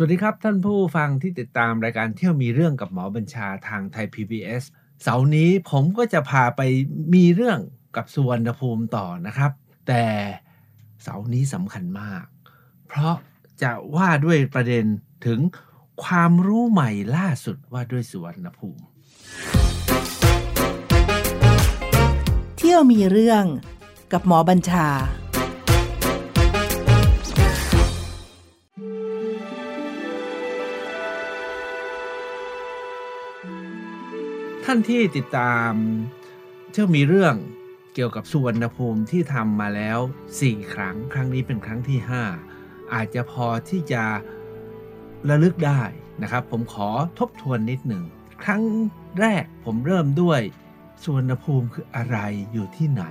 สวัสดีครับท่านผู้ฟังที่ติดตามรายการเที่ยวมีเรื่องกับหมอบัญชาทางไทย PBS เสาร์นี้ผมก็จะพาไปมีเรื่องกับสุวรรณภูมิต่อนะครับ แต่เสาร์นี้สำคัญมาก เพราะจะว่าด้วยประเด็นถึงความรู้ใหม่ล่าสุดว่าด้วยสุวรรณภูมิ เที่ยวมีเรื่องกับหมอบัญชา ท่านที่ติดตามเที่ยวมีเรื่องเกี่ยวกับสุวรรณภูมิที่ทำมาแล้ว 4 ครั้งครั้งนี้เป็นครั้งที่ 5 อาจจะพอที่จะระลึกได้นะครับ ผมขอทบทวนนิดหนึ่ง ครั้งแรกผมเริ่มด้วยสุวรรณภูมิคืออะไรอยู่ที่ไหน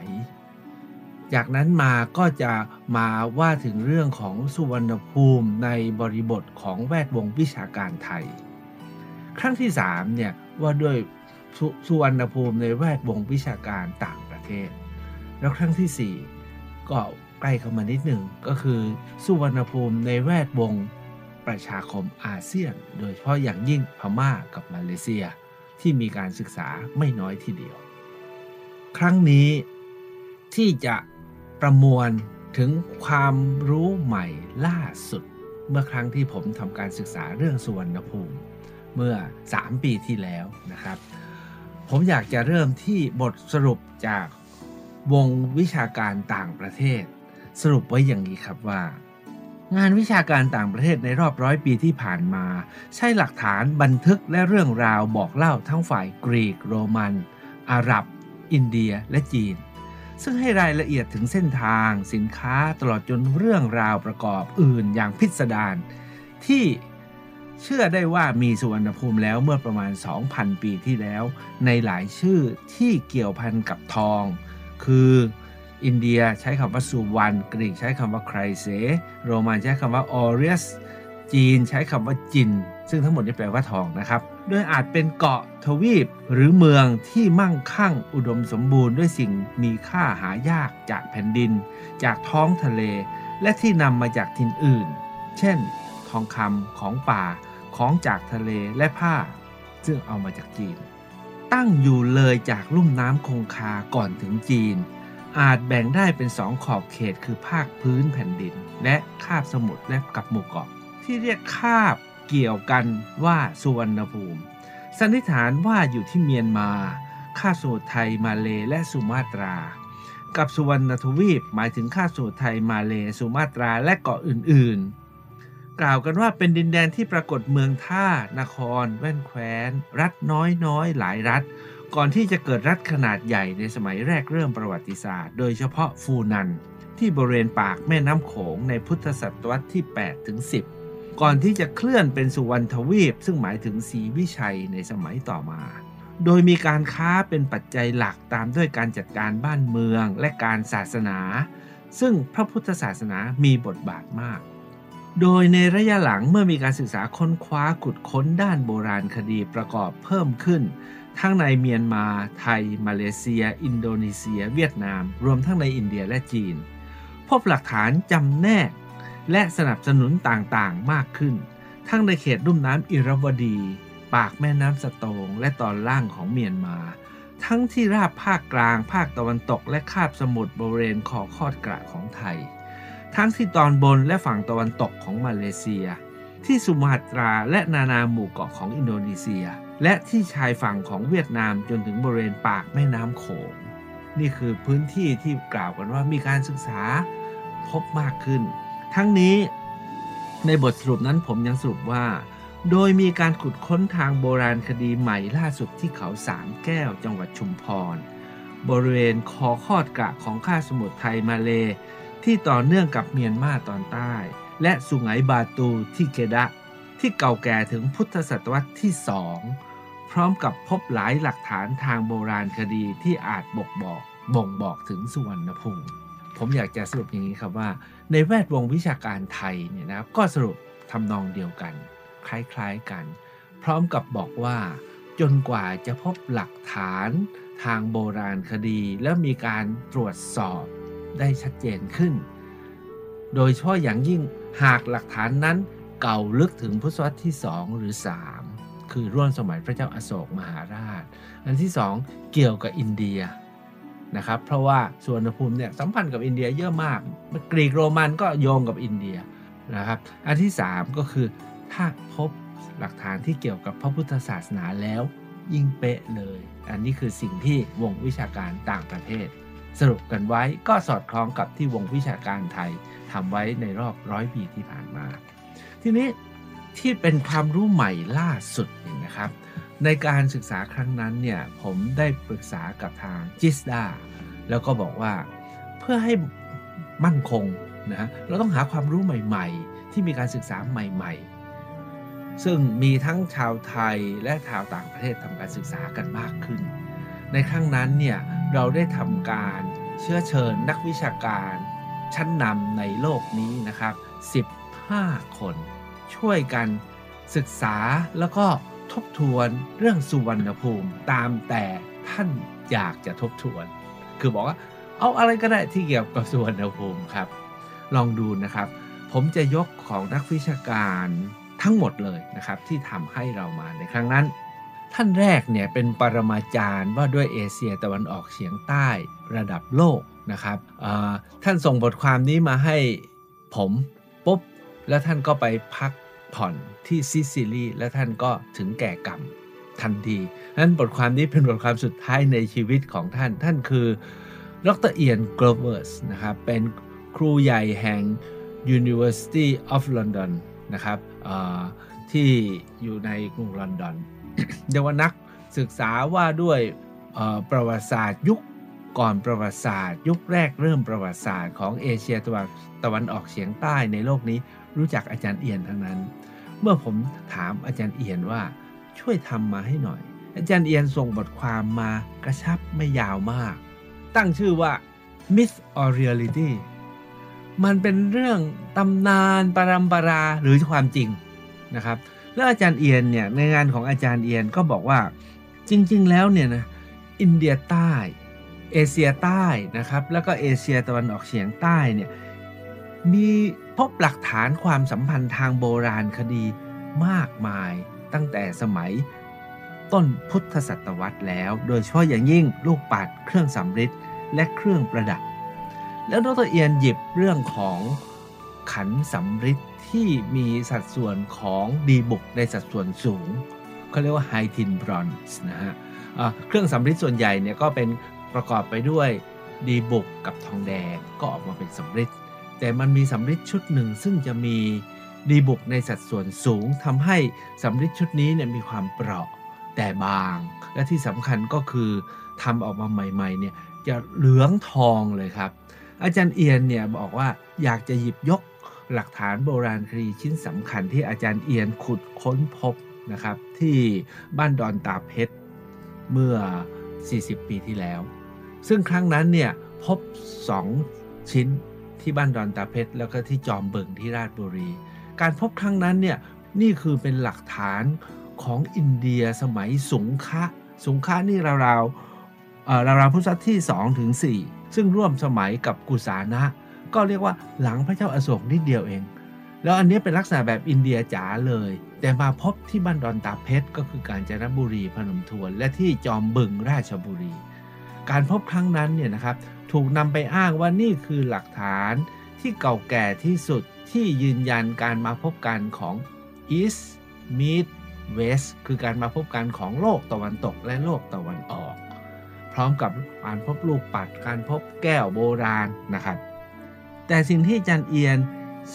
จากนั้นมาก็จะมาว่าถึงเรื่องของสุวรรณภูมิในบริบทของแวดวงวิชาการไทย ครั้งที่3เนี่ยว่าด้วย สสุวรรณภูมิในแวดวงวิชาการต่างประเทศ แล้วครั้งที่ 4 ก็ใกล้เข้ามานิดหนึ่งก็คือสุวรรณภูมิในแวดวงประชาคมอาเซียน โดยเฉพาะอย่างยิ่งพม่ากับมาเลเซีย ที่มีการศึกษาไม่น้อยทีเดียว ครั้งนี้ที่จะประมวลถึงความรู้ใหม่ล่าสุด เมื่อครั้งที่ผมทำการศึกษาเรื่องสุวรรณภูมิ เมื่อ 3 ปีที่แล้วนะครับ ผมอยากจะเริ่มที่บทสรุปจากวงวิชาการต่างประเทศ สรุปไว้อย่างนี้ครับว่า งานวิชาการต่างประเทศในรอบร้อยปีที่ผ่านมา ใช้หลักฐานบันทึกและเรื่องราวบอกเล่าทั้งฝ่ายกรีก โรมัน อาหรับ อินเดียและจีน ซึ่งให้รายละเอียดถึงเส้นทาง สินค้าตลอดจนเรื่องราวประกอบอื่นอย่างพิสดารที่ เชื่อได้ว่ามีสุวรรณภูมิแล้วเมื่อประมาณ 2,000 ปีที่แล้ว ในหลายชื่อที่เกี่ยวพันกับทอง คืออินเดียใช้คำว่าสุวรรณกรีกใช้คำว่าไครเซโรมันใช้คำว่าออเรียสจีนใช้คำว่าจิน ซึ่งทั้งหมดนี้แปลว่าทองนะครับ โดยอาจเป็นเกาะทวีปหรือเมืองที่มั่งคั่งอุดมสมบูรณ์ด้วยสิ่งมีค่าหายากจากแผ่นดิน จากท้องทะเล และที่นำมาจากทินอื่น เช่น ทองคำของป่า ของจากทะเลและผ้า ซึ่งเอามาจากจีน ตั้งอยู่เลยจากลุ่มน้ำคงคาก่อนถึงจีน อาจแบ่งได้เป็นสองขอบเขตคือภาคพื้นแผ่นดิน และคาบสมุทรและกับหมู่เกาะ ที่เรียกคาบเกี่ยวกันว่าสุวรรณภูมิสันนิษฐานว่าอยู่ที่เมียนมาคาบสมุทรไทยมาเลและสุมาตรา กับสุวรรณทวีปหมายถึงคาบสมุทรไทยมาเลสุมาตราและเกาะอื่นๆ กล่าวกันว่าเป็นดินแดนที่ปรากฏเมืองท่านคร แว่นแคว้น รัฐน้อยน้อยหลายรัฐ ก่อนที่จะเกิดรัฐขนาดใหญ่ในสมัยแรกเริ่มประวัติศาสตร์ โดยเฉพาะฟูนัน ที่บริเวณปากแม่น้ำโขงในพุทธศตวรรษที่ 8 ถึง 10 ก่อนที่จะเคลื่อนเป็นสุวรรณทวีป ซึ่งหมายถึงศรีวิชัยในสมัยต่อมา โดยมีการค้าเป็นปัจจัยหลักตามด้วยการจัดการบ้านเมืองและการศาสนา ซึ่งพระพุทธศาสนามีบทบาทมาก โดยในระยะหลังเมื่อมีการศึกษาค้นคว้าขุดค้นด้านโบราณคดีประกอบเพิ่มขึ้น ทั้งในเมียนมา ไทย มาเลเซีย อินโดนีเซีย เวียดนาม รวมทั้งในอินเดียและจีน พบหลักฐานจำแนก และสนับสนุนต่างๆมากขึ้น ทั้งในเขตลุ่มน้ำอิรวดี ปากแม่น้ำสตงและตอนล่างของเมียนมา ทั้งที่ราบภาคกลาง ภาคตะวันตก และคาบสมุทรบริเวณขอคอดกระของไทย ทั้งที่ตอนบนและฝั่งตะวันตกของมาเลเซีย ที่สุมาตราและนานาหมู่เกาะของอินโดนีเซีย และที่ชายฝั่งของเวียดนามจนถึงบริเวณปากแม่น้ำโขง นี่คือพื้นที่ที่กล่าวกันว่ามีการศึกษาพบมากขึ้น ทั้งนี้ในบทสรุปนั้นผมยังสรุปว่า โดยมีการขุดค้นทางโบราณคดีใหม่ล่าสุดที่เขาสามแก้วจังหวัดชุมพร บริเวณคอคอดกะของข้าสมุทรไทยมาเล ที่ต่อเนื่องกับเมียนมาตอนใต้ และสุไหงบาตูที่เกดะ ที่เก่าแก่ถึงพุทธศตวรรษที่สองพร้อมกับพบหลายหลักฐานทางโบราณคดีที่อาจบอกบอกบ่งบอกถึงสุวรรณภูมิผมอยากจะสรุปอย่างนี้ครับว่า ในแวดวงวิชาการไทยเนี่ยนะครับก็สรุปทำนองเดียวกัน คล้ายๆกัน พร้อมกับบอกว่า จนกว่าจะพบหลักฐานทางโบราณคดี และมีการตรวจสอบ ได้ชัดเจนขึ้น โดยเฉพาะอย่างยิ่งหากหลักฐานนั้นเก่าลึกถึงพุทธศตวรรษที่ 2 หรือ 3 คือร่วมสมัยพระเจ้าอาโศกมหาราช อันที่ 2 เกี่ยวกับอินเดียนะครับเพราะว่าสุวรรณภูมิเนี่ยสัมพันธ์กับอินเดียเยอะมากกรีกโรมันก็โยงกับอินเดียนะครับอันที่ 3 ก็คือถ้าพบหลักฐานที่เกี่ยวกับพระพุทธศาสนาแล้วยิ่งเป๊ะเลย อันนี้คือสิ่งที่วงวิชาการต่างประเทศ สรุปกันไว้ก็สอดคล้องกับที่วงวิชาการไทยทำไว้ในรอบร้อยปีที่ผ่านมา ทีนี้ที่เป็นความรู้ใหม่ล่าสุดเนี่ยนะครับ ในการศึกษาครั้งนั้นเนี่ยผมได้ปรึกษากับทางจิสดาแล้วก็บอกว่าเพื่อให้มั่นคงนะเราต้องหาความรู้ใหม่ ๆ ที่มีการศึกษาใหม่ ๆ ซึ่งมีทั้งชาวไทยและชาวต่างประเทศทำการศึกษากันมากขึ้น ในครั้งนั้นเนี่ย เราได้ทำการเชื้อเชิญนักวิชาการชั้นนำในโลกนี้นะครับ 15 คน ช่วยกันศึกษาแล้วก็ทบทวนเรื่องสุวรรณภูมิตามแต่ท่านอยากจะทบทวน คือบอกว่าเอาอะไรก็ได้ที่เกี่ยวกับสุวรรณภูมิครับ ลองดูนะครับ ผมจะยกของนักวิชาการทั้งหมดเลยนะครับที่ทำให้เรามาในครั้งนั้น ท่านแรกเนี่ยเป็นปรมาจารย์ว่าด้วยเอเชียตะวันออกเฉียงใต้ระดับโลกนะครับท่านส่งบทความนี้มาให้ผมปุ๊บ แล้วท่านก็ไปพักผ่อนที่ซิซิลีและท่านก็ถึงแก่กรรมทันทีนั้นบทความนี้เป็นบทความสุดท้ายในชีวิตของท่าน ท่านคือดรเอียนกลเวอร์สนะครับ เป็นครูใหญ่แห่ง University of London นะครับที่อยู่ในกรุงลอนดอน เยาวนักศึกษาว่าด้วยประวัติศาสตร์ยุคก่อนประวัติศาสตร์ ยุคแรกเริ่มประวัติศาสตร์ของเอเชียตะวันตะวันออกเฉียงใต้ในโลกนี้รู้จักอาจารย์เอียนทั้งนั้น เมื่อผมถามอาจารย์เอียนว่าช่วยทำมาให้หน่อย อาจารย์เอียนส่งบทความมากระชับไม่ยาวมาก ตั้งชื่อว่า myth or reality มันเป็นเรื่องตำนานปรำปราหรือความจริงนะครับ แล้วอาจารย์เอียนเนี่ยในงานของอาจารย์เอียนก็บอกว่าจริง ๆ แล้วเนี่ยนะอินเดียใต้ เอเชียใต้นะครับ แล้วก็เอเชียตะวันออกเฉียงใต้เนี่ยมีพบหลักฐานความสัมพันธ์ทางโบราณคดีมากมายตั้งแต่สมัยต้นพุทธศตวรรษแล้ว โดยเฉพาะอย่างยิ่งลูกปัดเครื่องสำริดและเครื่องประดับ แล้วดรเอียนหยิบเรื่องของ ขันสำริดที่มีสัดส่วนของดีบุกในสัดส่วนสูงเขาเรียกว่าไฮทินบรอนส์นะฮะเครื่องสำริดส่วนใหญ่เนี่ยก็เป็นประกอบไปด้วยดีบุกกับทองแดงก็ออกมาเป็นสำริดแต่มันมีสำริดชุดหนึ่งซึ่งจะมีดีบุกในสัดส่วนสูงทำให้สำริดชุดนี้เนี่ยมีความเปราะแต่บาง และที่สำคัญก็คือทำออกมาใหม่ๆเนี่ยจะเหลืองทองเลยครับ อาจารย์เอียนเนี่ยบอกว่าอยากจะหยิบยก หลักฐานโบราณคดีชิ้นสำคัญที่อาจารย์เอียนขุดค้นพบนะครับที่บ้านดอนตาเพชรเมื่อ 40 ปีที่แล้ว ซึ่งครั้งนั้นเนี่ยพบ 2 ชิ้นที่บ้านดอนตาเพชรแล้วก็ที่จอมเบึงที่ราชบุรี การพบครั้งนั้นเนี่ยนี่คือเป็นหลักฐานของอินเดียสมัยสุงคะสุงคะนี่ราวๆราวๆพุทธศตวรรษที่ 2 ถึง 4 ซึ่งร่วมสมัยกับกุสานะ ก็เรียกว่าหลังพระเจ้าอาโศกนิดเดียวเอง แล้วอันนี้เป็นลักษณะแบบอินเดียจ๋าเลย แต่มาพบที่บ้านดอนตาเพชรก็คือกาญจนบุรีพนมทวน และที่จอมบึงราชบุรี การพบครั้งนั้นเนี่ยนะครับถูกนำไปอ้างว่านี่คือหลักฐานที่เก่าแก่ที่สุดที่ยืนยันการมาพบกันของ East Meet West คือการมาพบกันของโลกตะวันตกและโลกตะวันออก พร้อมกับการพบลูกปัดการพบแก้วโบราณนะครับ แต่สิ่งที่จันเอียน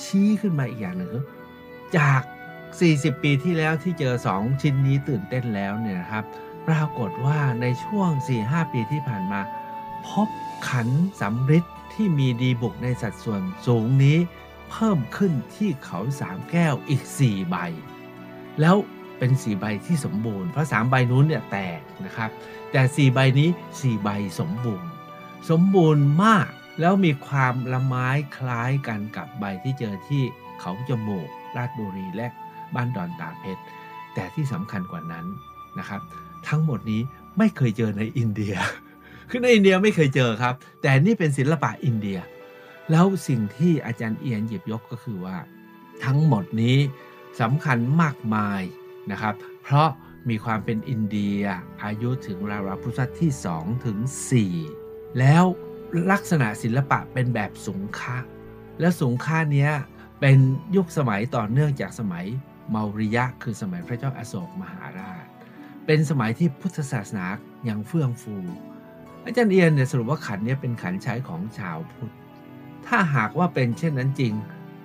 ชี้ขึ้นมาอีกอย่างหนึ่งจาก 40 ปีที่แล้วที่เจอ 2 ชิ้นนี้ตื่นเต้นแล้วเนี่ยนะครับ ปรากฏว่าในช่วง 4-5 ปีที่ผ่านมา พบขันสำริดที่มีดีบุกในสัดส่วนสูงนี้ เพิ่มขึ้นที่เขาสามแก้วอีก 4 ใบ แล้วเป็น 4 ใบที่สมบูรณ์ เพราะ 3 ใบนู้นเนี่ยแตกนะครับ แต่ 4 ใบนี้ 4 ใบสมบูรณ์ สมบูรณ์มาก แล้วมีความละไม้คล้ายกันกับใบที่เจอที่เขาจมูกราชบุรีและบ้านดอนตาเพชร แต่ที่สำคัญกว่านั้นนะครับ ทั้งหมดนี้ไม่เคยเจอในอินเดีย คือในอินเดียไม่เคยเจอครับ แต่นี่เป็นศิลปะอินเดีย แล้วสิ่งที่อาจารย์เอียนหยิบยกก็คือว่า ทั้งหมดนี้สำคัญมากมายนะครับ เพราะมีความเป็นอินเดียอายุถึงราวๆพุทธศตวรรษที่ 2 ถึง 4 แล้ว ลักษณะศิลปะเป็นแบบสุงคะและสุงคะเนี้เป็นยุคสมัยต่อเนื่องจากสมัยเมาริยะ คือสมัยพระเจ้าอาโศกมหาราช เป็นสมัยที่พุทธศาสนายังเฟื่องฟู อาจารย์เอียนเนี่ยสรุปว่าขันนี้เป็นขันใช้ของชาวพุทธ ถ้าหากว่าเป็นเช่นนั้นจริง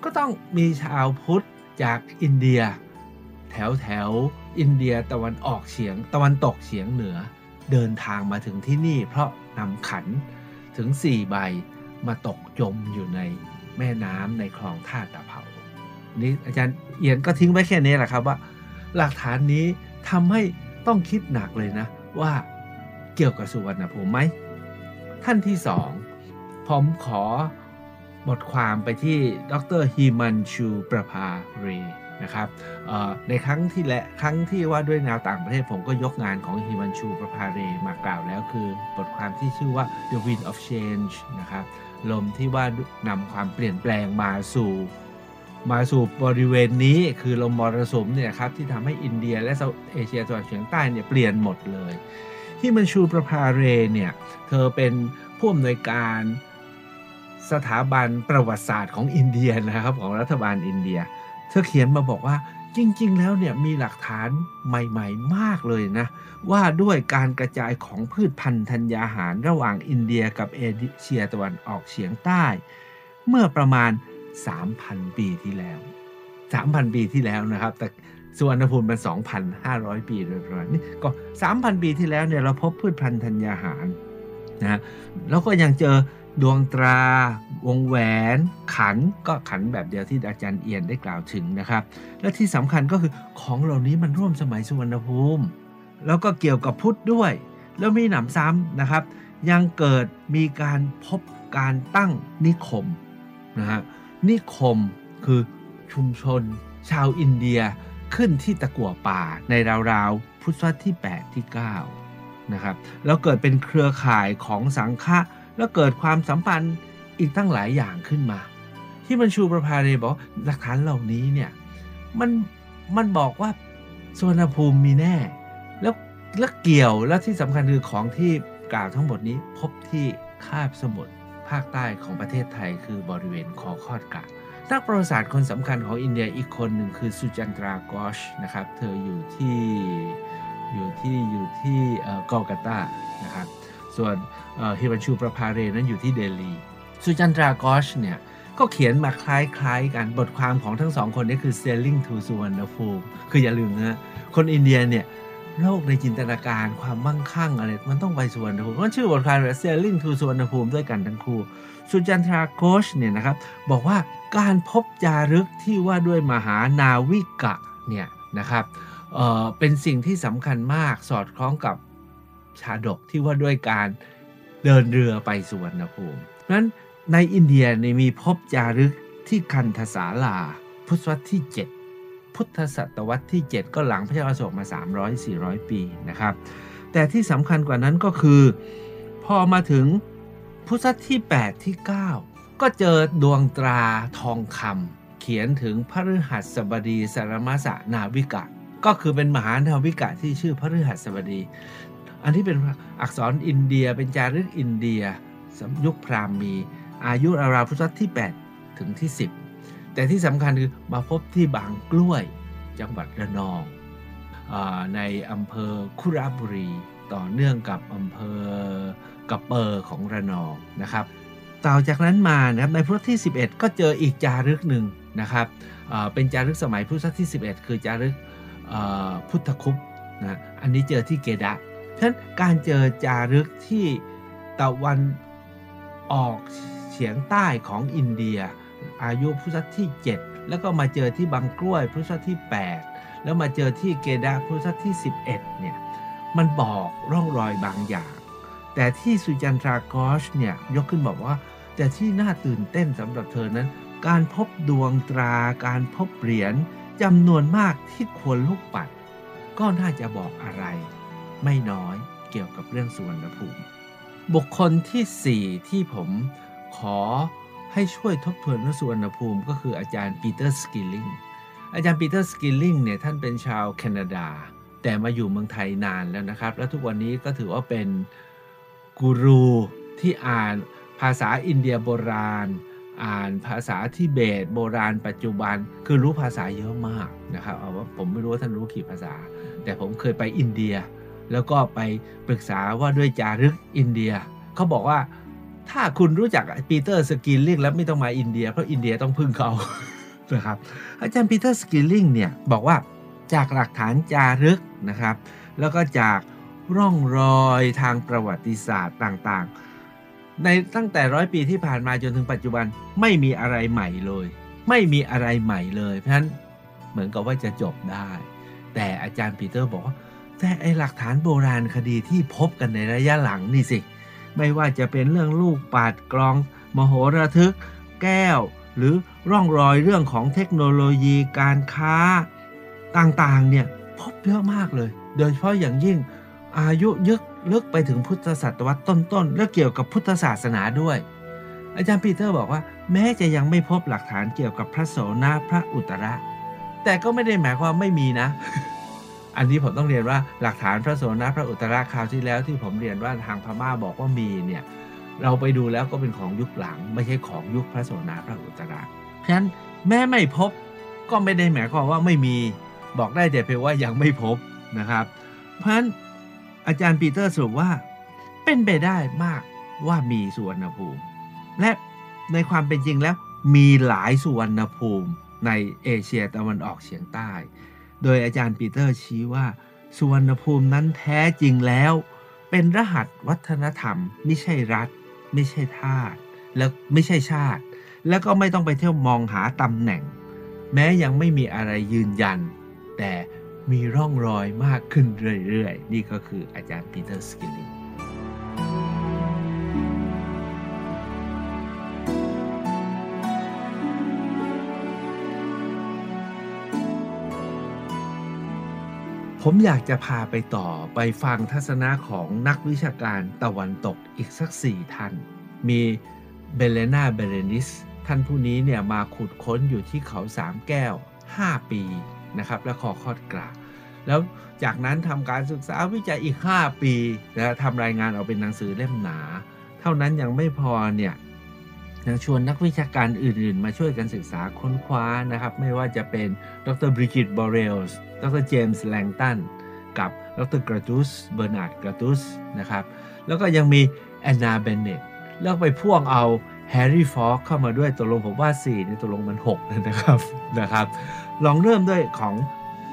ก็ต้องมีชาวพุทธจากอินเดีย แถวแถวอินเดียตะวันออกเฉียง ตะวันตกเฉียงเหนือ เดินทางมาถึงที่นี่เพราะนำขัน ถึง4ใบมาตกจมอยู่ในแม่น้ำในคลองท่าตะเภานี่อาจารย์เอียนก็ทิ้งไว้แค่นี้แหละครับว่า หลักฐานนี้ทำให้ต้องคิดหนักเลยนะ ว่าเกี่ยวกับสุวรรณภูมิไหม ท่านที่สองผมขอบทความไปที่ดรฮิมันชูประภาเร นะครับในครั้งที่และครั้งที่ว่าด้วยแนวต่างประเทศผมก็ยกงานของฮิมันชูประภาเรมากล่าวแล้วคือบทความที่ชื่อว่า The Wind of Change นะครับลมที่ว่านำความเปลี่ยนแปลงมาสู่มาสู่บริเวณนี้คือลมมรสุมเนี่ยครับที่ทำให้อินเดียและเอเชียตะวันออกเฉียงใต้เนี่ยเปลี่ยนหมดเลยฮิมันชูประภาเรเนี่ยเธอเป็นผู้อำนวยการสถาบันประวัติศาสตร์ของอินเดียนะครับของรัฐบาลอินเดีย เธอเขียนมาบอกว่าจริง ๆ แล้วเนี่ยมีหลักฐานใหม่ ๆ มากเลยนะ ว่าด้วยการกระจายของพืชพันธุ์ธัญญาหารระหว่างอินเดียกับเอเชียตะวันออกเฉียงใต้ เมื่อประมาณ 3,000 ปีที่แล้ว 3,000 ปีที่แล้วนะครับ แต่สุวรรณภูมิเป็น2,500 ปีโดยประมาณนี่ก็ 3,000 ปีที่แล้วเนี่ยเราพบพืชพันธุ์ธัญญาหารนะแล้วก็ยังเจอดวงตรา วงแหวนขันก็ขันแบบเดียวที่อาจารย์เอียนได้กล่าวถึงนะครับ และที่สำคัญก็คือของเหล่านี้มันร่วมสมัยสุวรรณภูมิ แล้วก็เกี่ยวกับพุทธด้วย แล้วมีหนำซ้ำนะครับ ยังเกิดมีการพบการตั้งนิคมนะฮะนิคมคือชุมชน ชาวอินเดียขึ้นที่ตะกั่วป่าในราวๆพุทธศตวรรษที่ 8 ที่ 9 นะครับแล้วเกิดเป็นเครือข่ายของสังฆะแล้วเกิดความสัมพันธ์ อีกตั้งหลายอย่างขึ้นมา ที่มันชูประภาเรบอกหลักฐานเหล่านี้เนี่ยมันมันบอกว่าสวนภูมิมีแน่ แล้วแล้วเกี่ยวแล้วที่สำคัญคือของที่กล่าวทั้งหมดนี้พบที่คาบสมุทรภาคใต้ของประเทศไทยคือบริเวณคอคอดกะนักประวัติศาสตร์คนสำคัญของอินเดียอีกคนหนึ่งคือสุจันตรากอชนะครับ เธออยู่ที่อยู่ที่อยู่ที่กอลกาตานะครับ ส่วนฮิบันชูประภาเรนั้นอยู่ที่เดลี สุจันตรากอชเนี่ยก็เขียนมาคล้ายๆกันบทความของทั้งสองคนนี้คือ Sailing to สุวรรณภูมิคืออย่าลืมนะคนอินเดียเนี่ยโลกในจินตนาการความมั่งคั่งอะไร มันต้องไปสุวรรณภูมิมันชื่อบทความว่า Sailing to สุวรรณภูมิด้วยกันทั้งคู่สุจันทราโกชเนี่ยนะครับ บอกว่าการพบจารึกที่ว่าด้วยมหานาวิกะเนี่ยนะครับเเป็นสิ่งที่สำคัญมากสอดคล้องกับชาดกที่ว่าด้วยการเดินเรือไปสุวรรณภูมินั้น ในอินเดียเนี่ยมีพบจารึกที่คันธสาลา พุทธศตวรรษที่ 7 พุทธศตวรรษที่ 7 ก็หลังพระเจ้าอโศกมา 300-400 ปีนะครับ แต่ที่สำคัญกว่านั้นก็คือ พอมาถึงพุทธศตวรรษที่ 8 ที่ 9 ก็เจอดวงตราทองคำเขียนถึงพระฤหัสบดีสารมาสนาวิกะ ก็คือเป็นมหานาวิกะที่ชื่อพระฤหัสบดี อันที่เป็นอักษรอินเดียเป็นจารึกอินเดียยุคพราหมณ์มี อายุราวๆพุทธศตวรรษที่ 8 ถึงที่ 10 แต่ที่สำคัญคือมาพบที่บางกล้วยจังหวัดระนองอในอำเภอคุระบุรี ต่อเนื่องกับอำเภอกระเปอร์ของระนองนะครับ ต่อจากนั้นมานะครับในพุทธที่ 11 ก็เจออีกจารึกหนึ่งนะครับเป็นจารึกสมัยพุทธที่ 11 คือจารึกพุทธคุปนะอันนี้เจอที่เกดะฉะนั้นการเจอจารึกที่ตะวันออก เฉียงใต้ของอินเดีย อายุพุทธที่ 7 แล้วก็มาเจอที่บางกล้วยพุทธที่ 8 แล้วมาเจอที่เกดะพุทธที่ 11 เนี่ยมันบอกร่องรอยบางอย่าง แต่ที่สุจันทรากอชเนี่ยยกขึ้นบอกว่า แต่ที่น่าตื่นเต้นสำหรับเธอนั้น การพบดวงตราการพบเหรียญจำนวนมากที่ควรลูกปัด ก็น่าจะบอกอะไร ไม่น้อยเกี่ยวกับเรื่องสุวรรณภูมิ บุคคลที่ 4 ที่ผม ขอให้ช่วยทบทวนเรื่องสุวรรณภูมิก็คืออาจารย์ปีเตอร์สกิลลิงอาจารย์ปีเตอร์สกิลลิงเนี่ยท่านเป็นชาวแคนาดา แต่มาอยู่เมืองไทยนานแล้วนะครับ แล้วทุกวันนี้ก็ถือว่าเป็นกูรูที่อ่านภาษาอินเดียโบราณ อ่านภาษาทิเบต โบราณ ปัจจุบันคือรู้ภาษาเยอะมากนะครับเอาว่าผมไม่รู้ว่าท่านรู้กี่ภาษา แต่ผมเคยไปอินเดีย แล้วก็ไปปรึกษาว่าด้วยจารึกอินเดียเขาบอกว่า ถ้าคุณรู้จักปีเตอร์สกิลลิงแล้วไม่ต้องมาอินเดีย เพราะอินเดียต้องพึ่งเขานะครับอาจารย์ปีเตอร์สกิลลิงเนี่ยบอกว่าจากหลักฐานจารึกนะครับ แล้วก็จากร่องรอยทางประวัติศาสตร์ต่างๆ ในตั้งแต่ร้อยปีที่ผ่านมาจนถึงปัจจุบันไม่มีอะไรใหม่เลย ไม่มีอะไรใหม่เลย เพราะฉะนั้นเหมือนกับว่าจะจบได้ แต่อาจารย์ปีเตอร์บอกว่าแต่ไอหลักฐานโบราณคดีที่พบกันในระยะหลังนี่สิ ไม่ว่าจะเป็นเรื่องลูกปัดกลอง มโหระทึก แก้ว หรือร่องรอยเรื่องของเทคโนโลยีการค้าต่างๆเนี่ยพบเยอะมากเลย โดยเฉพาะอย่างยิ่งอายุยึกลึกไปถึงพุทธศตวรรษต้นๆ และเกี่ยวกับพุทธศาสนาด้วย อาจารย์ปีเตอร์บอกว่า แม้จะยังไม่พบหลักฐานเกี่ยวกับพระโสนะพระอุตระ แต่ก็ไม่ได้หมายความไม่มีนะ อันนี้ผมต้องเรียนว่าหลักฐานพระโสนพระอุตระคราวที่แล้วที่ผมเรียนว่าทางพม่าบอกว่ามีเนี่ยเราไปดูแล้วก็เป็นของยุคหลัง ไม่ใช่ของยุคพระโสนพระอุตระเพราะฉะนั้นแม้ไม่พบก็ไม่ได้หมายความว่าไม่มีบอกได้แต่เพียงว่ายังไม่พบนะครับ เพราะฉะนั้นอาจารย์ปีเตอร์สรุปว่าเป็นไปได้มากว่ามีสุวรรณภูมิ และในความเป็นจริงแล้วมีหลายสุวรรณภูมิในเอเชียตะวันออกเฉียงใต้ โดยอาจารย์ปีเตอร์ชี้ว่า สุวรรณภูมินั้นแท้จริงแล้ว เป็นรหัสวัฒนธรรม ไม่ใช่รัฐ ไม่ใช่ทาสและไม่ใช่ชาติ แล้วก็ไม่ต้องไปเที่ยวมองหาตำแหน่ง แม้ยังไม่มีอะไรยืนยัน แต่มีร่องรอยมากขึ้นเรื่อยๆ นี่ก็คืออาจารย์ปีเตอร์สกิลลิง ผมอยากจะพาไปต่อไปฟังทัศนะของนักวิชาการตะวันตกอีกสักสี่ท่าน มีเบเลนาเบเรนิส ท่านผู้นี้เนี่ยมาขุดค้นอยู่ที่เขาสามแก้ว 5 ปีนะครับ และคอคอดกราแล้วจากนั้นทำการศึกษาวิจัยอีก 5 ปี แล้วทำรายงานออกเป็นหนังสือเล่มหนา เท่านั้นยังไม่พอเนี่ย ยังชวนนักวิชาการอื่น ๆ มาช่วยกันศึกษาค้นคว้านะครับ ไม่ว่าจะเป็นดรบริกิตบอเรลส์ดรเจมส์แลงตันกับดรกราตุสเบอร์นาร์ดกราตุสนะครับ แล้วก็ยังมีแอนนาเบนเนตแล้วไปพ่วงเอาแฮร์รี่ฟอกเข้ามาด้วยตกลงผมว่า4นี่ตกลงมัน6นะครับนะครับ ลองเริ่มด้วยของ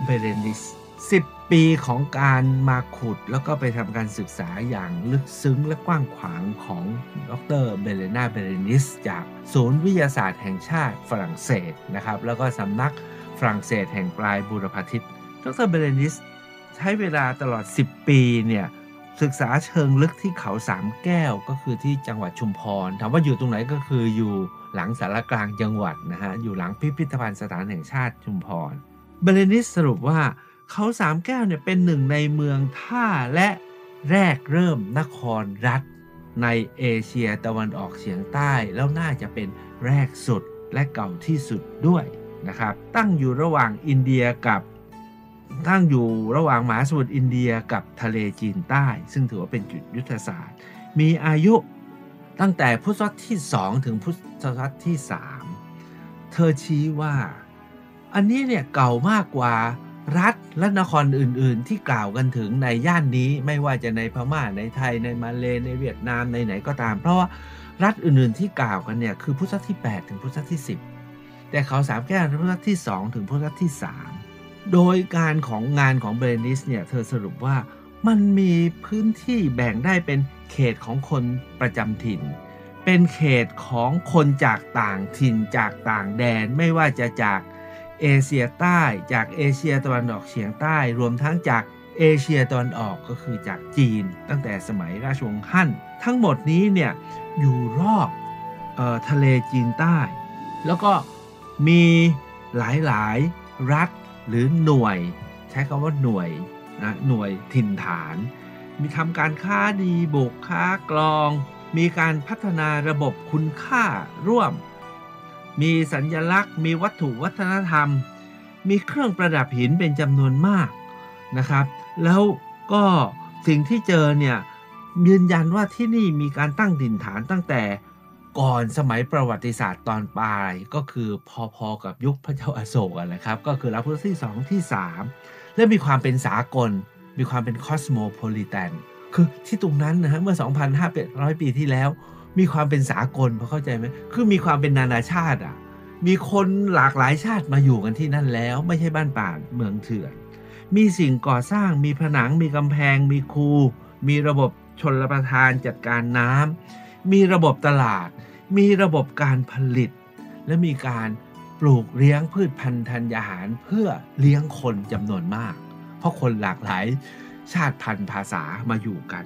เบเรนิส10 ปีของการมาขุดแล้วก็ไปทำการศึกษาอย่างลึกซึ้งและกว้างขวางของดรเบเลนาเบเรนิส จากศูนย์วิทยาศาสตร์แห่งชาติฝรั่งเศสนะครับ แล้วก็สำนักฝรั่งเศสแห่งปลายบูรพาทิตดรเบเรนิส ใช้เวลาตลอด 10 ปีเนี่ยศึกษาเชิงลึกที่เขาสามแก้วก็คือที่จังหวัดชุมพรถามว่าอยู่ตรงไหนก็คืออยู่หลังสารกลางจังหวัดนะฮะอยู่หลังพิพิธภัณฑ์สถานแห่งชาติชุมพรเบเลนิสสรุปว่า เขาสามแก้วเนี่ยเป็นหนึ่งในเมืองท่าและแรกเริ่มนครรัฐในเอเชียตะวันออกเฉียงใต้แล้วน่าจะเป็นแรกสุดและเก่าที่สุดด้วยนะครับ ตั้งอยู่ระหว่างอินเดียกับตั้งอยู่ระหว่างมหาสมุทรอินเดียกับทะเลจีนใต้ ซึ่งถือว่าเป็นจุดยุทธศาสตร์ มีอายุตั้งแต่พุทธศตวรรษที่ 2 ถึงพุทธศตวรรษที่ 3 เธอชี้ว่า อันนี้เนี่ยเก่ามากกว่า รัฐและนครอื่น ๆ ที่กล่าวกันถึงในย่านนี้ไม่ว่าจะในพม่าในไทยในมาเลในเวียดนามในไหนก็ตาม เพราะว่ารัฐอื่น ๆ ที่กล่าวกันเนี่ยคือพุทธศตวรรษที่ 8 ถึงพุทธศตวรรษที่ 10 แต่เขาสามแก้วพุทธศตวรรษที่ 2 ถึงพุทธศตวรรษที่ 3 โดยการของงานของเบรนิสเนี่ยเธอสรุปว่ามันมีพื้นที่แบ่งได้เป็นเขตของคนประจำถิ่น เป็นเขตของคนจากต่างถิ่นจากต่างแดนไม่ว่าจะจาก เอเชียใต้จากเอเชียตะวันออกเฉียงใต้ รวมทั้งจากเอเชียตะวันออกก็คือจากจีน ตั้งแต่สมัยราชวงศ์ฮั่น ทั้งหมดนี้เนี่ยอยู่รอบออทะเลจีนใต้ แล้วก็มีหลายๆรัฐหรือหน่วย ใช้คำว่าหน่วยนะหน่วยถิ่นฐาน มีทำการค้าดีบุกค้ากลอง มีการพัฒนาระบบคุณค่าร่วม มีสัญญลักษณ์ มีวัตถุวัฒนธรรม มีเครื่องประดับหินเป็นจำนวนมากนะครับ แล้วก็สิ่งที่เจอเนี่ยยืนยันว่าที่นี่มีการตั้งถิ่นฐานตั้งแต่ก่อนสมัยประวัติศาสตร์ตอนปลายก็คือพอๆกับยุคพระเจ้าอาโศกนะครับ ก็คือรัชพุทธที่2ที่3และมีความเป็นสากล มีความเป็นคอสโมโพลิแตนคือที่ตรงนั้นนะฮะเมื่อ 2,500 ปีที่แล้ว มีความเป็นสากลพอเข้าใจไหมคือมีความเป็นนานาชาติอะ มีคนหลากหลายชาติมาอยู่กันที่นั่นแล้ว ไม่ใช่บ้านป่าเมืองเถื่อน มีสิ่งก่อสร้าง มีผนัง มีกำแพง มีคู มีระบบชนรประทานจัดการน้ำ มีระบบตลาด มีระบบการผลิต และมีการปลูกเลี้ยงพืชพันธุ์ธัญญาหารเพื่อเลี้ยงคนจำนวนมาก เพราะคนหลากหลายชาติพันธุ์ภาษามาอยู่กัน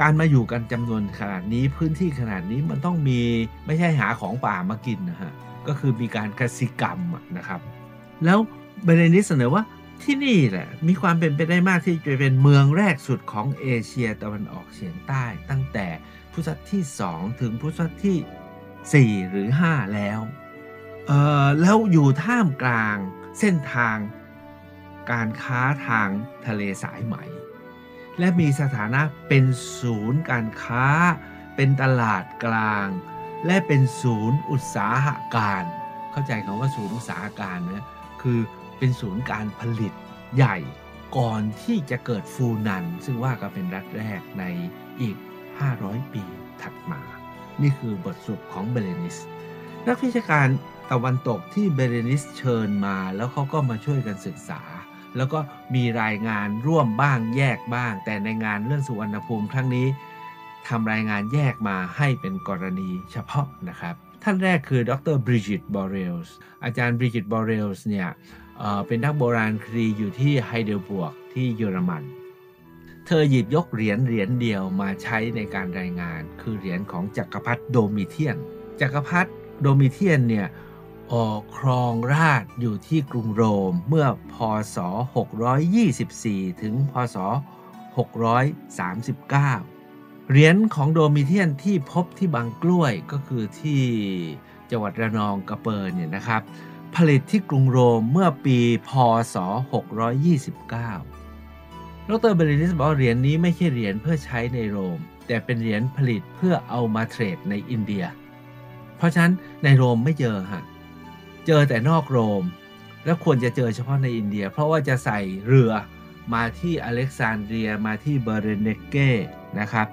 การมาอยู่กันจำนวนขนาดนี้พื้นที่ขนาดนี้มันต้องมีไม่ใช่หาของป่ามากินนะฮะก็คือมีการกสิกรรมนะครับ แล้วเบเรนิสเสนอว่าที่นี่แหละมีความเป็นไปได้มากที่จะเป็นเมืองแรกสุดของเอเชียตะวันออกเฉียงใต้ ตั้งแต่พุทธศตวรรษที่ 2 ถึงพุทธศตวรรษที่ 4 หรือ 5 แล้วเออแล้วอยู่ท่ามกลางเส้นทางการค้าทางทะเลสายไหม และมีสถานะเป็นศูนย์การค้า เป็นตลาดกลาง และเป็นศูนย์อุตสาหการ เข้าใจคำว่าศูนย์อุตสาหการนะคือเป็นศูนย์การผลิตใหญ่ก่อนที่จะเกิดฟูนัน ซึ่งว่าก็เป็นรัฐแรกในอีก 500 ปีถัดมา นี่คือบทสรุปของเบเรนิส นักวิชาการตะวันตกที่เบเรนิสเชิญมา แล้วเขาก็มาช่วยกันศึกษา แล้วก็มีรายงานร่วมบ้างแยกบ้าง แต่ในงานเรื่องสุวรรณภูมิครั้งนี้ทำรายงานแยกมาให้เป็นกรณีเฉพาะนะครับ ท่านแรกคือดรบริจิตบอเรลส์อาจารย์บริจิตบอเรลส์เนี่ยเป็นนักโบราณคดีอยู่ที่ไฮเดลเบิร์กที่เยอรมัน เธอหยิบยกเหรียญเหรียญเดียวมาใช้ในการรายงาน คือเหรียญของจักรพรรดิโดมิเทียน จักรพรรดิโดมิเทียนเนี่ย ครองราชย์อยู่ที่กรุงโรมเมื่อพศ 624 ถึงพศ 639 เหรียญของโดมิเทียนที่พบที่บางกล้วยก็คือที่จังหวัดระนองกะเปอร์เนี่ยนะครับ ผลิตที่กรุงโรมเมื่อปีพศ 629 ดรเบรินิสบอกเหรียญนี้ไม่ใช่เหรียญเพื่อใช้ในโรม แต่เป็นเหรียญผลิตเพื่อเอามาเทรดในอินเดีย เพราะฉะนั้นในโรมไม่เจอฮะ เจอแต่นอกโรม และควรจะเจอเฉพาะในอินเดีย เพราะว่าจะใส่เรือมาที่อเล็กซานเดรียมาที่เบเรเนเก้นะครับ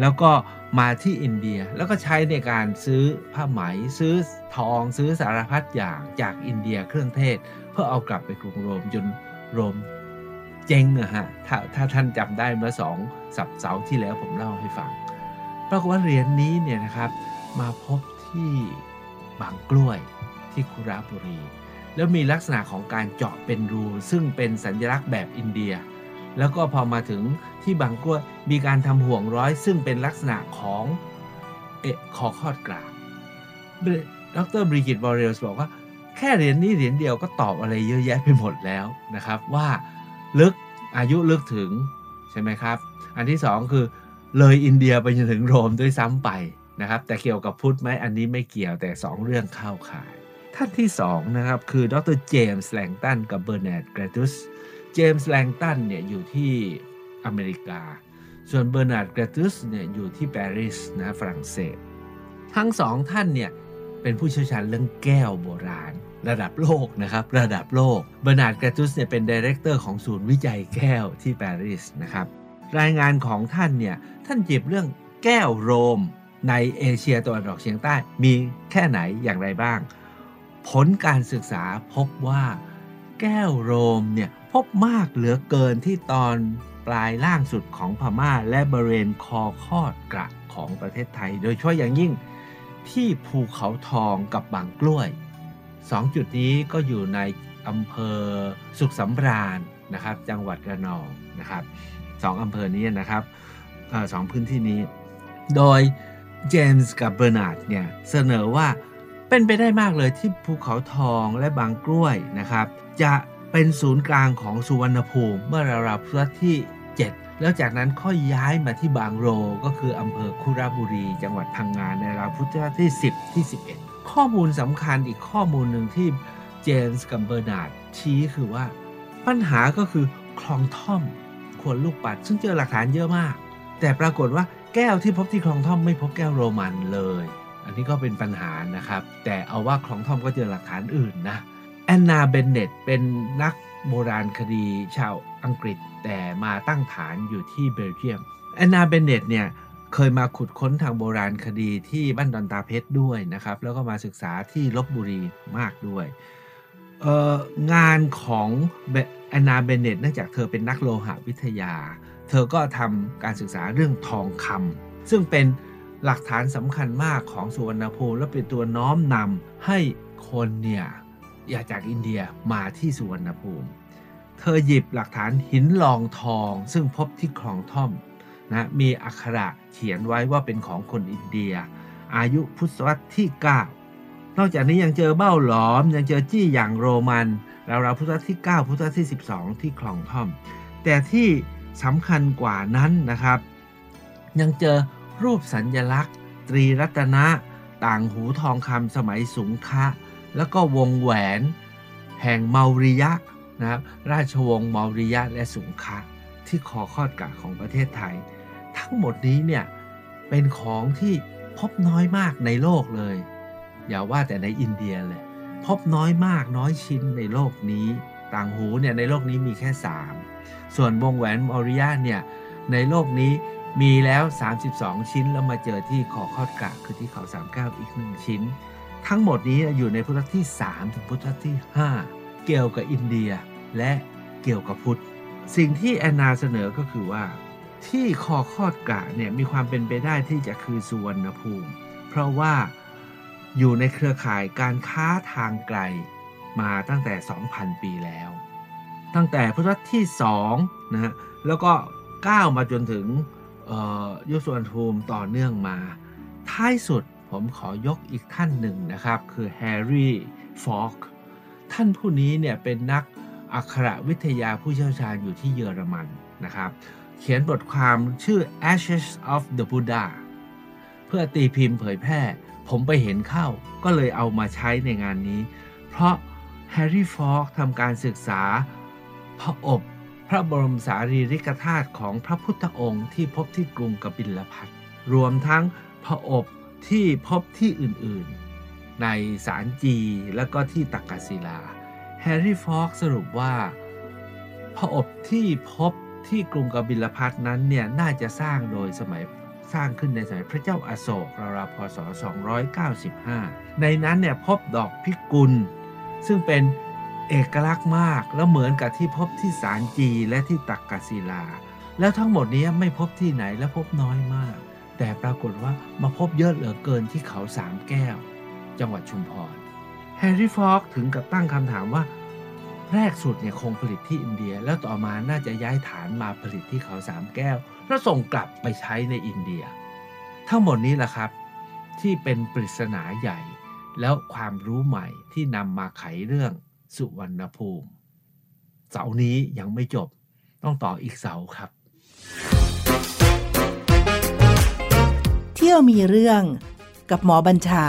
แล้วก็มาที่อินเดียแล้วก็ใช้ในการซื้อผ้าไหมซื้อทองซื้อสารพัดอย่างจากอินเดียเครื่องเทศ เพื่อเอากลับไปกรุงโรมจนโรมเจ๊งอะฮะถ้าถ้าท่านจำได้เมื่อสองสัปเสาร์ที่แล้วผมเล่าให้ฟังปรากฏว่าเหรียญนี้เนี่ยนะครับมาพบที่บางกล้วย ที่คุระบุรี แล้วมีลักษณะของการเจาะเป็นรู ซึ่งเป็นสัญลักษณ์แบบอินเดีย แล้วก็พอมาถึงที่บางกล้วยมีการทำห่วงร้อย ซึ่งเป็นลักษณะของเอะคอคอดกระดรบริกิตบอเรลส์บอกว่าแค่เหรียญนี้เหรียญเดียวก็ตอบอะไรเยอะแยะไปหมดแล้วนะครับ ว่าลึกอายุลึกถึงใช่ไหมครับ อันที่สองคือเลยอินเดียไปจนถึงโรมด้วยซ้ำไปนะครับ แต่เกี่ยวกับพุทธไหมอันนี้ไม่เกี่ยวแต่สองเรื่องเข้าข่าย ท่านที่สองนะครับคือดรเจมส์แลงตันกับเบอร์นาร์ดแกรตุสเจมส์แลงตันเนี่ยอยู่ที่อเมริกา ส่วนเบอร์นาร์ดแกรตุสเนี่ยอยู่ที่ปารีสนะฝรั่งเศส ทั้งสองท่านเนี่ยเป็นผู้เชี่ยวชาญเรื่องแก้วโบราณ ระดับโลกนะครับระดับโลกเบอร์นาร์ดแกรตุสเนี่ยเป็น director ของศูนย์วิจัยแก้วที่ปารีสนะครับรายงานของท่านเนี่ยท่านหยิบเรื่องแก้วโรมในเอเชียตะวันออกเฉียงใต้มีแค่ไหนอย่างไรบ้าง ผลการศึกษาพบว่าแก้วโรมเนี่ยพบมากเหลือเกินที่ตอนปลายล่างสุดของพม่าและบริเวณคอคอดกระของประเทศไทย โดยเฉพาะอย่างยิ่งที่ภูเขาทองกับบางกล้วยสองจุดนี้ก็อยู่ในอำเภอสุขสำราญนะครับ จังหวัดระนองนะครับสองอำเภอนี้นะครับสองพื้นที่นี้ โดยเจมส์กับเบอร์นาร์ดเนี่ยเสนอว่า เป็นไปได้มากเลยที่ภูเขาทองและบางกล้วยนะครับ จะเป็นศูนย์กลางของสุวรรณภูมิเมื่อราวๆพุทธที่ 7 แล้วจากนั้นค่อยย้ายมาที่บางโรก็คืออำเภอคุระบุรี จังหวัดพังงานในราวพุทธที่ 10 ที่ 11 ข้อมูลสำคัญอีกข้อมูลหนึ่งที่เจมส์กับเบอร์นาร์ดชี้คือว่า ปัญหาก็คือคลองท่อมควนลูกปัด ซึ่งเจอหลักฐานเยอะมาก แต่ปรากฏว่าแก้วที่พบที่คลองท่อมไม่พบแก้วโรมันเลย อันนี้ก็เป็นปัญหานะครับ แต่เอาว่าคลองท่อมก็เจอหลักฐานอื่นนะแอนนาเบนเนตเป็นนักโบราณคดีชาวอังกฤษแต่มาตั้งฐานอยู่ที่เบลเยียมแอนนาเบนเนตเนี่ยเคยมาขุดค้นทางโบราณคดีที่บ้านดอนตาเพชรด้วยนะครับ แล้วก็มาศึกษาที่ลบบุรีมากด้วยงานของแอนนาเบนเนตเนื่องจากเธอเป็นนักโลหะวิทยา เธอก็ทำการศึกษาเรื่องทองคำซึ่งเป็น หลักฐานสำคัญมากของสุวรรณภูมิและเป็นตัวน้อมนำให้คนเนี่ยอยากจากอินเดียมาที่สุวรรณภูมิ เธอหยิบหลักฐานหินลองทองซึ่งพบที่คลองท่อมนะมีอักขระเขียนไว้ว่าเป็นของคนอินเดีย อายุพุทธศตวรรษที่ 9 นอกจากนี้ยังเจอเบ้าหลอม ยังเจอจี้อย่างโรมันราวๆพุทธศตวรรษที่ 9 พุทธศตวรรษที่ 12 ที่คลองท่อม แต่ที่สำคัญกว่านั้นนะครับ ยังเจอ รูปสัญญลักษณ์ ตรีรัตนะ ต่างหูทองคำสมัยสุงคะ แล้วก็วงแหวน แห่งเมาริยะนะครับราชวงศ์เมาริยะและสุงคะที่คอคอดกะของประเทศไทย ทั้งหมดนี้เนี่ยเป็นของที่พบน้อยมากในโลกเลย อย่าว่าแต่ในอินเดียเลย พบน้อยมากน้อยชิ้นในโลกนี้ ต่างหูเนี่ยในโลกนี้มีแค่ 3 ส่วนวงแหวนมอริยะเนี่ยในโลกนี้ มีแล้ว 32 ชิ้นแล้วมาเจอที่ขอคอดกะคือที่เขาสามแก้วอีกหนึ่งชิ้น ทั้งหมดนี้อยู่ในพุทธที่ 3 ถึงพุทธที่ 5 เกี่ยวกับอินเดียและเกี่ยวกับพุทธ สิ่งที่แอนนาเสนอก็คือว่า ที่คอคอดกะเนี่ยมีความเป็นไปได้ที่จะคือสุวรรณภูมิ เพราะว่าอยู่ในเครือข่ายการค้าทางไกลมาตั้งแต่ 2,000 ปีแล้ว ตั้งแต่พุทธที่2นะฮะแล้วก็ก้าวมาจนถึง ยุสุวรรณภูมิต่อเนื่องมา ท้ายสุดผมขอยกอีกท่านหนึ่งนะครับ คือแฮร์รี่ฟอก ท่านผู้นี้เนี่ยเป็นนักอักขระวิทยาผู้เชี่ยวชาญอยู่ที่เยอรมันนะครับ เขียนบทความชื่อ Ashes of the Buddha เพื่อตีพิมพ์เผยแพร่ ผมไปเห็นเข้าก็เลยเอามาใช้ในงานนี้ เพราะแฮร์รี่ฟอกทำการศึกษาพระอบ พระบรมสารีริกธาตุของพระพุทธองค์ที่พบที่กรุงกบิลพัทรวมทั้งพระอบที่พบที่อื่นๆ ในสารจีและก็ที่ตักกศิลา แฮร์รี่ฟอกสรุปว่าพระอบที่พบที่กรุงกบิลพัทนั้นเนี่ยน่าจะสร้างโดยสมัยสร้างขึ้นในสมัยพระเจ้าอาโศกราวๆพศ 295 ในนั้นเนี่ยพบดอกพิกุล ซึ่งเป็น เอกลักษณ์มากแล้วเหมือนกับที่พบที่สารจีและที่ตักกศิลา แล้วทั้งหมดนี้ไม่พบที่ไหนและพบน้อยมาก แต่ปรากฏว่ามาพบเยอะเหลือเกินที่เขาสามแก้ว จังหวัดชุมพรแฮร์รี่ฟอกถึงกับตั้งคำถามว่า แรกสุดเนี่ยคงผลิตที่อินเดีย แล้วต่อมาน่าจะย้ายฐานมาผลิตที่เขาสามแก้ว แล้วส่งกลับไปใช้ในอินเดีย ทั้งหมดนี้แหละครับ ที่เป็นปริศนาใหญ่ แล้วความรู้ใหม่ที่นำมาไขเรื่อง สุวรรณภูมิ เสาร์นี้ยังไม่จบต้องต่ออีกเสาร์ครับ เที่ยวมีเรื่องกับหมอบัญชา